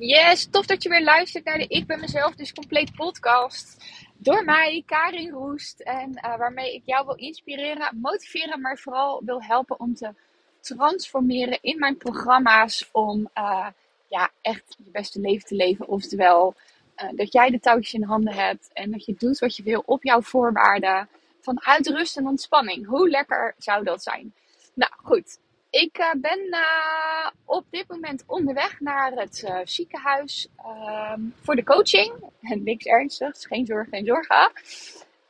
Yes, tof dat je weer luistert naar de Ik Ben Mezelf, dus compleet podcast. Door mij, Karin Roest. En uh, waarmee ik jou wil inspireren, motiveren, maar vooral wil helpen om te transformeren in mijn programma's. Om uh, ja, echt je beste leven te leven. Oftewel, uh, dat jij de touwtjes in handen hebt en dat je doet wat je wil op jouw voorwaarden. Vanuit rust en ontspanning. Hoe lekker zou dat zijn? Nou goed, ik ben uh, op dit moment onderweg naar het uh, ziekenhuis um, voor de coaching. En niks ernstigs, geen zorgen, geen zorgen.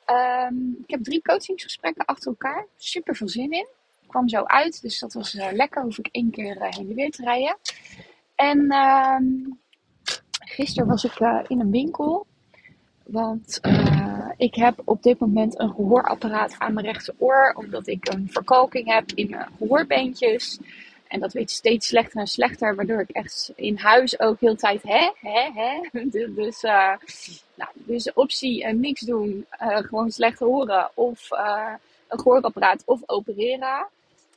Um, ik heb drie coachingsgesprekken achter elkaar. Super veel zin in. Ik kwam zo uit, dus dat was lekker. Hoef ik één keer heen en weer te rijden. En um, gisteren was ik in een winkel. Want uh, ik heb op dit moment een gehoorapparaat aan mijn rechteroor. Omdat ik een verkalking heb in mijn gehoorbeentjes. En dat weet steeds slechter en slechter. Waardoor ik echt in huis ook heel tijd hè, hè, hè. Dus, uh, nou, dus de optie uh, niks doen. gewoon slecht horen. Of een gehoorapparaat of opereren.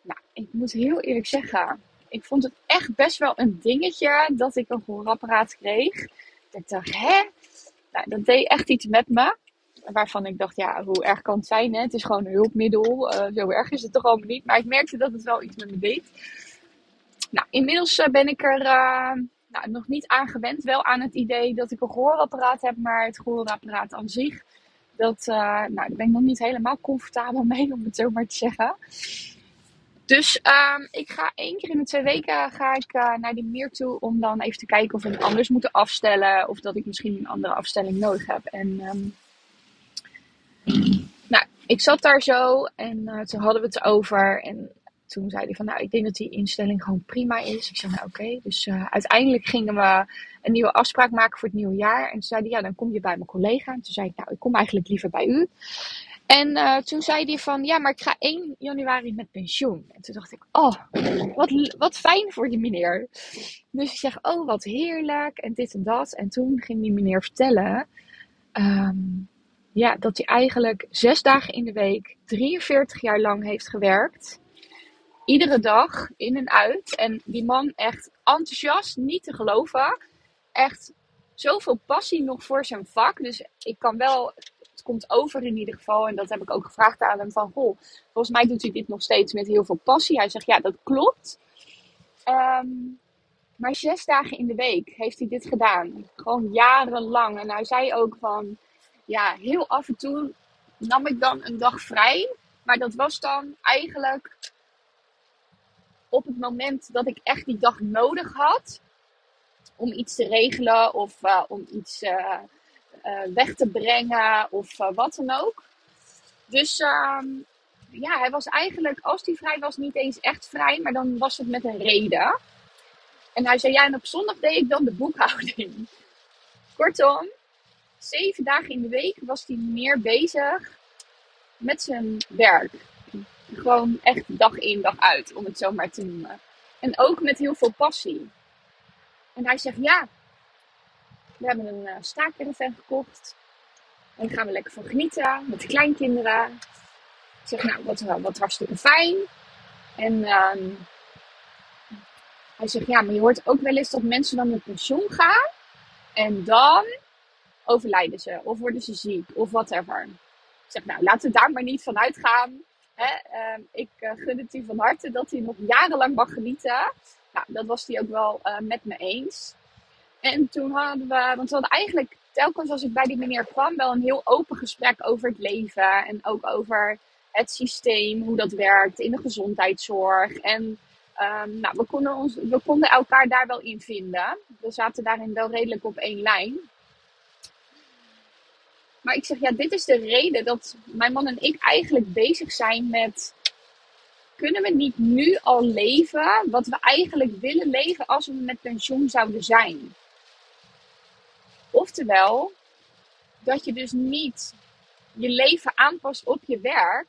Nou, ik moet heel eerlijk zeggen. Ik vond het echt best wel een dingetje dat ik een gehoorapparaat kreeg. Ik dacht, hè? Nou, dat deed echt iets met me. Waarvan ik dacht, ja, hoe erg kan het zijn? Hè? Het is gewoon een hulpmiddel. Zo erg is het toch allemaal niet. Maar ik merkte dat het wel iets met me deed. Nou, inmiddels uh, ben ik er uh, nou, nog niet aan gewend. Wel aan het idee dat ik een gehoorapparaat heb. Maar het gehoorapparaat aan zich, dat, nou, daar ben ik nog niet helemaal comfortabel mee, om het zo maar te zeggen. Dus um, ik ga één keer in de twee weken ga ik uh, naar die meer toe om dan even te kijken of we het anders moeten afstellen. Of dat ik misschien een andere afstelling nodig heb. En um, nou, ik zat daar zo en uh, toen hadden we het over. En toen zei hij van nou, ik denk dat die instelling gewoon prima is. Ik zei nou oké. Dus uh, uiteindelijk gingen we een nieuwe afspraak maken voor het nieuwe jaar. En toen zei hij ja, dan kom je bij mijn collega. En toen zei ik nou, ik kom eigenlijk liever bij u. En uh, toen zei hij van, ja, maar ik ga 1 januari met pensioen. En toen dacht ik, oh, wat, wat fijn voor die meneer. Dus ik zeg, oh, wat heerlijk en dit en dat. En toen ging die meneer vertellen, um, ja, dat hij eigenlijk zes dagen in de week, 43 jaar lang heeft gewerkt. Iedere dag, in en uit. En die man echt enthousiast, niet te geloven. Echt zoveel passie nog voor zijn vak. Dus ik kan wel het komt over in ieder geval. En dat heb ik ook gevraagd aan hem van, goh, volgens mij doet hij dit nog steeds met heel veel passie. Hij zegt, ja, dat klopt. Um, maar zes dagen in de week heeft hij dit gedaan. Gewoon jarenlang. En hij zei ook van, ja, heel af en toe nam ik dan een dag vrij. Maar dat was dan eigenlijk op het moment dat ik echt die dag nodig had. Om iets te regelen of uh, om iets... Uh, uh, weg te brengen of wat dan ook. Dus uh, ja, hij was eigenlijk, als hij vrij was, niet eens echt vrij, maar dan was het met een reden. En hij zei, ja, en op zondag deed ik dan de boekhouding. Kortom, zeven dagen in de week was hij meer bezig met zijn werk. Gewoon echt dag in, dag uit, om het zo maar te noemen. En ook met heel veel passie. En hij zegt, ja, we hebben een uh, gekocht. En daar gaan we lekker van genieten met de kleinkinderen. Ik zeg, nou, wat, wat hartstikke fijn. En um, hij zegt, ja, maar je hoort ook wel eens dat mensen dan met pensioen gaan. En dan overlijden ze. Of worden ze ziek. Of whatever. Ik zeg, nou, laten we daar maar niet van uitgaan. Uh, ik uh, gun het u van harte dat hij nog jarenlang mag genieten. Nou, dat was hij ook wel uh, met me eens. En toen hadden we, want we hadden eigenlijk telkens als ik bij die meneer kwam, wel een heel open gesprek over het leven. En ook over het systeem, hoe dat werkt in de gezondheidszorg. En um, nou, we, konden ons, we konden elkaar daar wel in vinden. We zaten daarin wel redelijk op één lijn. Maar ik zeg, ja, dit is de reden dat mijn man en ik eigenlijk bezig zijn met kunnen we niet nu al leven wat we eigenlijk willen leven als we met pensioen zouden zijn? Oftewel, dat je dus niet je leven aanpast op je werk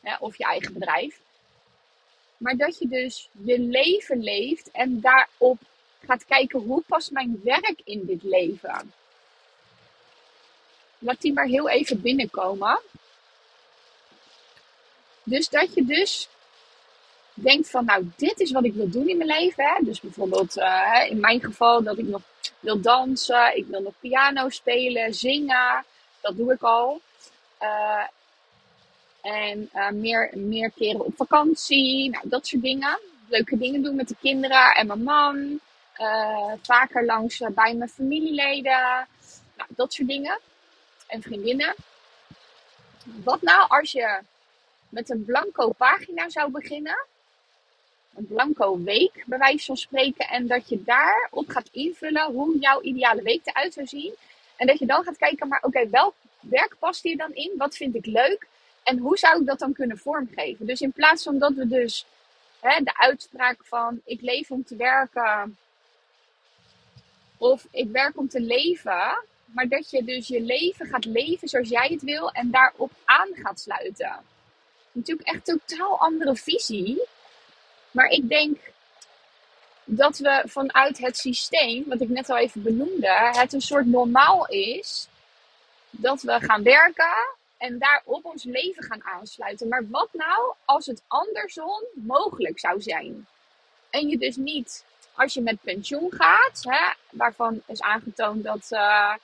hè, of je eigen bedrijf. Maar dat je dus je leven leeft en daarop gaat kijken hoe past mijn werk in dit leven. Laat die maar heel even binnenkomen. Dus dat je dus denkt van, nou, dit is wat ik wil doen in mijn leven. Hè? Dus bijvoorbeeld uh, in mijn geval dat ik nog wil dansen, ik wil nog piano spelen, zingen. Dat doe ik al. Uh, en uh, meer, meer keren op vakantie, nou, dat soort dingen. Leuke dingen doen met de kinderen en mijn man. vaker langs bij mijn familieleden. Nou, dat soort dingen. En vriendinnen. Wat nou als je met een blanco pagina zou beginnen? een blanco week, bij wijze van spreken. En dat je daarop gaat invullen hoe jouw ideale week eruit zou zien. En dat je dan gaat kijken, maar oké, welk werk past hier dan in? Wat vind ik leuk? En hoe zou ik dat dan kunnen vormgeven? Dus in plaats van dat we dus hè, de uitspraak van ik leef om te werken of ik werk om te leven, maar dat je dus je leven gaat leven zoals jij het wil en daarop aan gaat sluiten. Natuurlijk echt totaal andere visie. Maar ik denk dat we vanuit het systeem, wat ik net al even benoemde, het een soort normaal is dat we gaan werken en daarop ons leven gaan aansluiten. Maar wat nou als het andersom mogelijk zou zijn? En je dus niet, als je met pensioen gaat, hè, waarvan is aangetoond dat uh,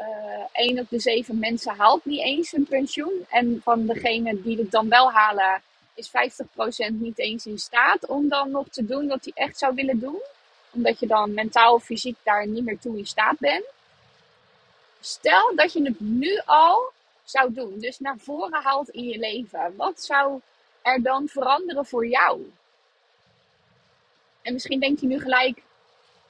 uh, 1 op de 7 mensen haalt niet eens een pensioen. En van degenen die het dan wel halen, is 50% niet eens in staat om dan nog te doen wat hij echt zou willen doen. Omdat je dan mentaal of fysiek daar niet meer toe in staat bent. Stel dat je het nu al zou doen, dus naar voren haalt in je leven. Wat zou er dan veranderen voor jou? En misschien denk je nu gelijk,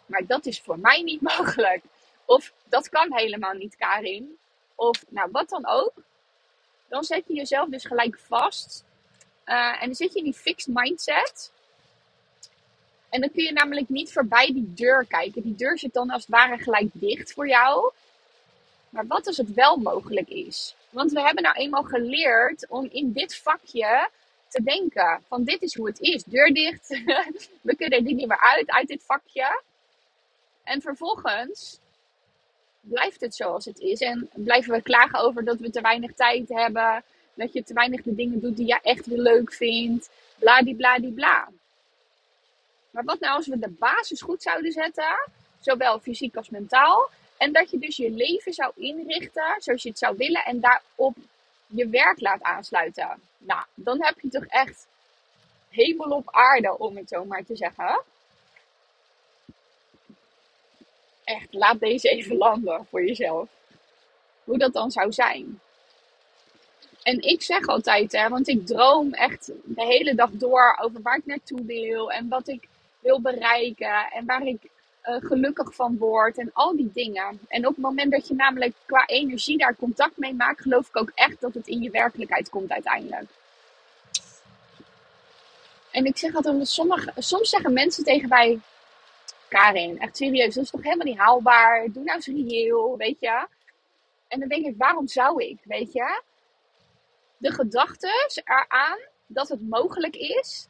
maar dat is voor mij niet mogelijk. Of dat kan helemaal niet, Karin. Of nou, wat dan ook. Dan zet je jezelf dus gelijk vast uh, en dan zit je in die fixed mindset. En dan kun je namelijk niet voorbij die deur kijken. Die deur zit dan als het ware gelijk dicht voor jou. Maar wat als het wel mogelijk is? Want we hebben nou eenmaal geleerd om in dit vakje te denken. Van dit is hoe het is. Deur dicht. we kunnen er niet meer uit, uit dit vakje. En vervolgens blijft het zoals het is. En blijven we klagen over dat we te weinig tijd hebben. Dat je te weinig de dingen doet die je echt leuk vindt. Bladibladibla. Maar wat nou als we de basis goed zouden zetten, zowel fysiek als mentaal. En dat je dus je leven zou inrichten zoals je het zou willen en daarop je werk laat aansluiten. Nou, dan heb je toch echt hemel op aarde, om het zo maar te zeggen. Echt, laat deze even landen voor jezelf. Hoe dat dan zou zijn. En ik zeg altijd, hè, want ik droom echt de hele dag door over waar ik naartoe wil en wat ik wil bereiken en waar ik uh, gelukkig van word en al die dingen. En op het moment dat je namelijk qua energie daar contact mee maakt, geloof ik ook echt dat het in je werkelijkheid komt uiteindelijk. En ik zeg altijd, sommige, soms zeggen mensen tegen mij, Karin, echt serieus, dat is toch helemaal niet haalbaar? Doe nou eens reëel, weet je. En dan denk ik, waarom zou ik, weet je? de gedachten eraan dat het mogelijk is,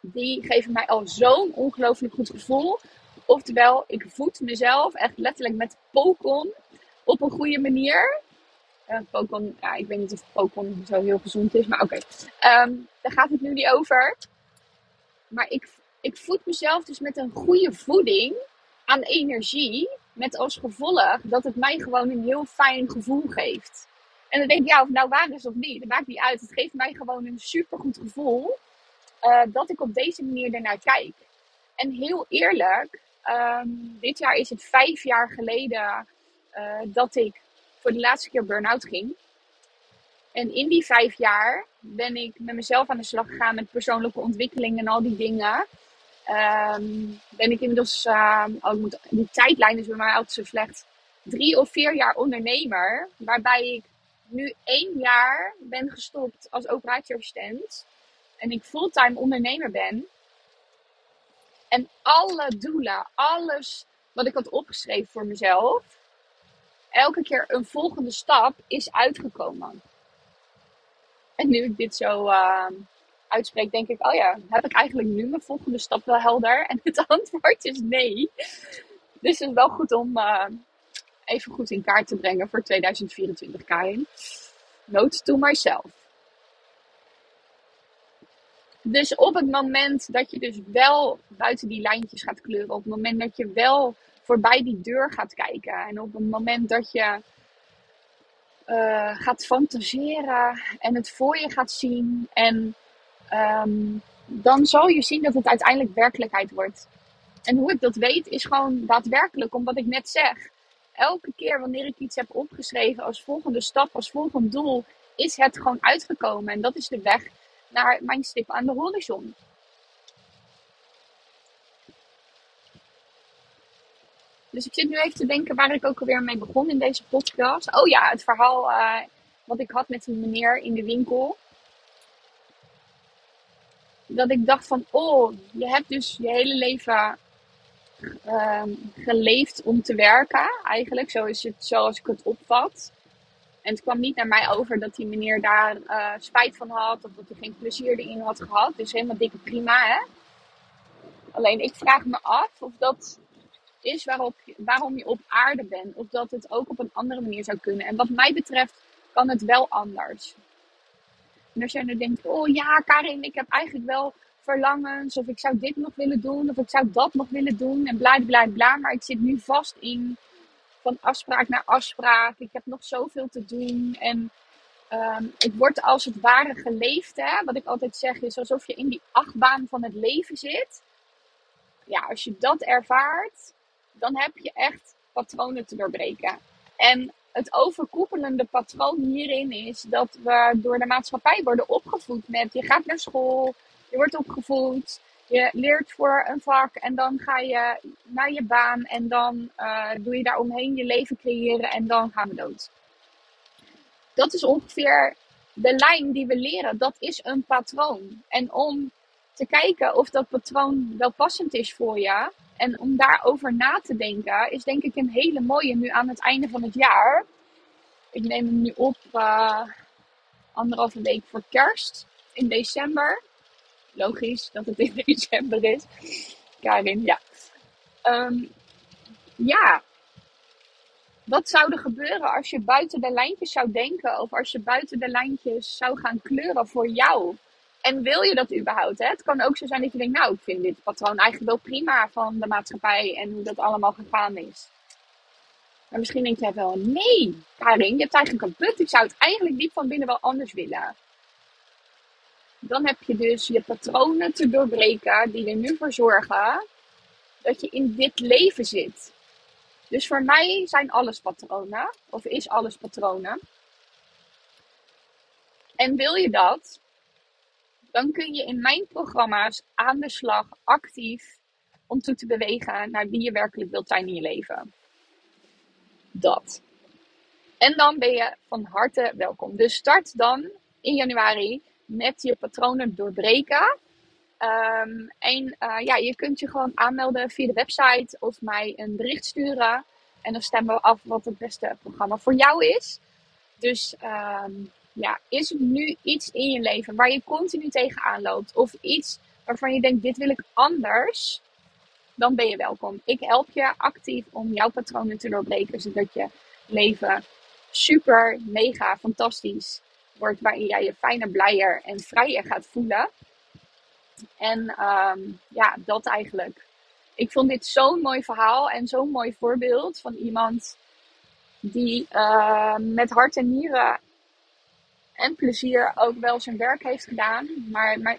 die geven mij al zo'n ongelooflijk goed gevoel. Oftewel, ik voed mezelf echt letterlijk met pokon op een goede manier. Uh, pokon, ja, ik weet niet of pokon zo heel gezond is, maar oké. Ehm, daar gaat het nu niet over. Maar ik, ik voed mezelf dus met een goede voeding aan energie. Met als gevolg dat het mij gewoon een heel fijn gevoel geeft. En dan denk ik, ja, of nou waar is of niet, dat maakt niet uit. Het geeft mij gewoon een supergoed gevoel uh, dat ik op deze manier ernaar kijk. En heel eerlijk, um, dit jaar is het vijf jaar geleden uh, dat ik voor de laatste keer burn-out ging. En in die vijf jaar ben ik met mezelf aan de slag gegaan met persoonlijke ontwikkeling en al die dingen. Um, ben ik inmiddels, uh, oh, moet, die tijdlijn is bij mij altijd zo slecht, drie of vier jaar ondernemer. Waarbij ik nu één jaar ben gestopt als operatieassistent en ik fulltime ondernemer ben. En alle doelen, alles wat ik had opgeschreven voor mezelf, elke keer een volgende stap is uitgekomen. En nu ik dit zo uh, uitspreek, denk ik, oh ja, heb ik eigenlijk nu mijn volgende stap wel helder? En het antwoord is nee. Dus het is wel goed om, uh, even goed in kaart te brengen voor 2024, Karin. Note to myself. Dus op het moment dat je dus wel buiten die lijntjes gaat kleuren, op het moment dat je wel voorbij die deur gaat kijken en op het moment dat je uh, gaat fantaseren en het voor je gaat zien en um, dan zal je zien dat het uiteindelijk werkelijkheid wordt. En hoe ik dat weet is gewoon daadwerkelijk, omdat ik net zeg. Elke keer wanneer ik iets heb opgeschreven als volgende stap, als volgend doel, is het gewoon uitgekomen. En dat is de weg naar mijn stip aan de horizon. Dus ik zit nu even te denken waar ik ook alweer mee begon in deze podcast. Oh ja, het verhaal uh, wat ik had met een meneer in de winkel dat ik dacht van, oh, je hebt dus je hele leven uh, geleefd om te werken, eigenlijk. Zo is het zoals ik het opvat. En het kwam niet naar mij over dat die meneer daar uh, spijt van had of dat hij geen plezier erin had gehad. Dus helemaal dikke prima, hè. Alleen ik vraag me af of dat is waarop, waarom je op aarde bent. Of dat het ook op een andere manier zou kunnen. En wat mij betreft kan het wel anders. En als jij nu denkt, oh ja, Karin, ik heb eigenlijk wel verlangens. Of ik zou dit nog willen doen. Of ik zou dat nog willen doen. En bla bla bla. Maar ik zit nu vast in van afspraak naar afspraak. Ik heb nog zoveel te doen. En um, ik word als het ware geleefd. Hè? Wat ik altijd zeg is alsof je in die achtbaan van het leven zit. Ja, als je dat ervaart, dan heb je echt patronen te doorbreken. En het overkoepelende patroon hierin is dat we door de maatschappij worden opgevoed met je gaat naar school, je wordt opgevoed, je leert voor een vak en dan ga je naar je baan en dan uh, doe je daar omheen je leven creëren en dan gaan we dood. Dat is ongeveer de lijn die we leren. Dat is een patroon. En om te kijken of dat patroon wel passend is voor je, en om daarover na te denken, is denk ik een hele mooie nu aan het einde van het jaar. Ik neem hem nu op uh, anderhalve week voor kerst in december. Logisch dat het in december is. Karin, ja. Um, ja. Wat zou er gebeuren als je buiten de lijntjes zou denken? Of als je buiten de lijntjes zou gaan kleuren voor jou? En wil je dat überhaupt? Hè? Het kan ook zo zijn dat je denkt, nou, ik vind dit patroon eigenlijk wel prima van de maatschappij en hoe dat allemaal gegaan is. Maar misschien denk je wel, nee, Karin, je hebt eigenlijk een punt. Ik zou het eigenlijk diep van binnen wel anders willen. Dan heb je dus je patronen te doorbreken die er nu voor zorgen dat je in dit leven zit. Dus voor mij zijn alles patronen, of is alles patronen. En wil je dat, dan kun je in mijn programma's aan de slag actief om toe te bewegen naar wie je werkelijk wilt zijn in je leven. Dat. En dan ben je van harte welkom. Dus start dan in januari met je patronen doorbreken. Um, en uh, ja, je kunt je gewoon aanmelden via de website of mij een bericht sturen. En dan stemmen we af wat het beste programma voor jou is. Dus um, ja, is er nu iets in je leven waar je continu tegenaan loopt? Of iets waarvan je denkt, dit wil ik anders? Dan ben je welkom. Ik help je actief om jouw patronen te doorbreken, zodat je leven super, mega, fantastisch wordt. Waarin jij je fijner, blijer en vrijer gaat voelen. En um, ja, dat eigenlijk. Ik vond dit zo'n mooi verhaal en zo'n mooi voorbeeld van iemand die uh, met hart en nieren en plezier ook wel zijn werk heeft gedaan. Maar, maar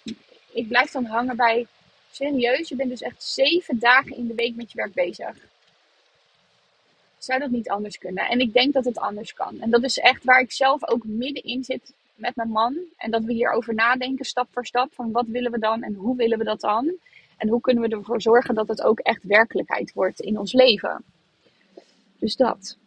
ik blijf dan hangen bij, serieus, je bent dus echt zeven dagen in de week met je werk bezig. Zou dat niet anders kunnen? En ik denk dat het anders kan. En dat is echt waar ik zelf ook middenin zit met mijn man. En dat we hierover nadenken, stap voor stap, van wat willen we dan en hoe willen we dat dan? En hoe kunnen we ervoor zorgen dat het ook echt werkelijkheid wordt in ons leven? Dus dat.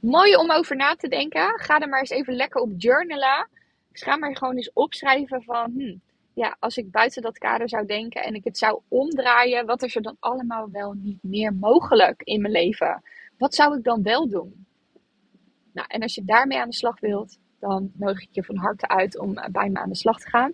Mooi om over na te denken. Ga er maar eens even lekker op journalen. Dus ga maar gewoon eens opschrijven van, hm, ja, als ik buiten dat kader zou denken en ik het zou omdraaien, wat is er dan allemaal wel niet meer mogelijk in mijn leven? Wat zou ik dan wel doen? Nou, en als je daarmee aan de slag wilt, dan nodig ik je van harte uit om bij me aan de slag te gaan.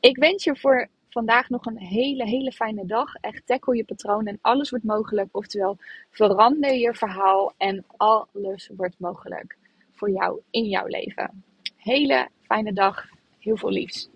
Ik wens je voor vandaag nog een hele, hele fijne dag. Echt tackle je patroon en alles wordt mogelijk. Oftewel, verander je verhaal en alles wordt mogelijk voor jou in jouw leven. Hele fijne dag. Heel veel liefs.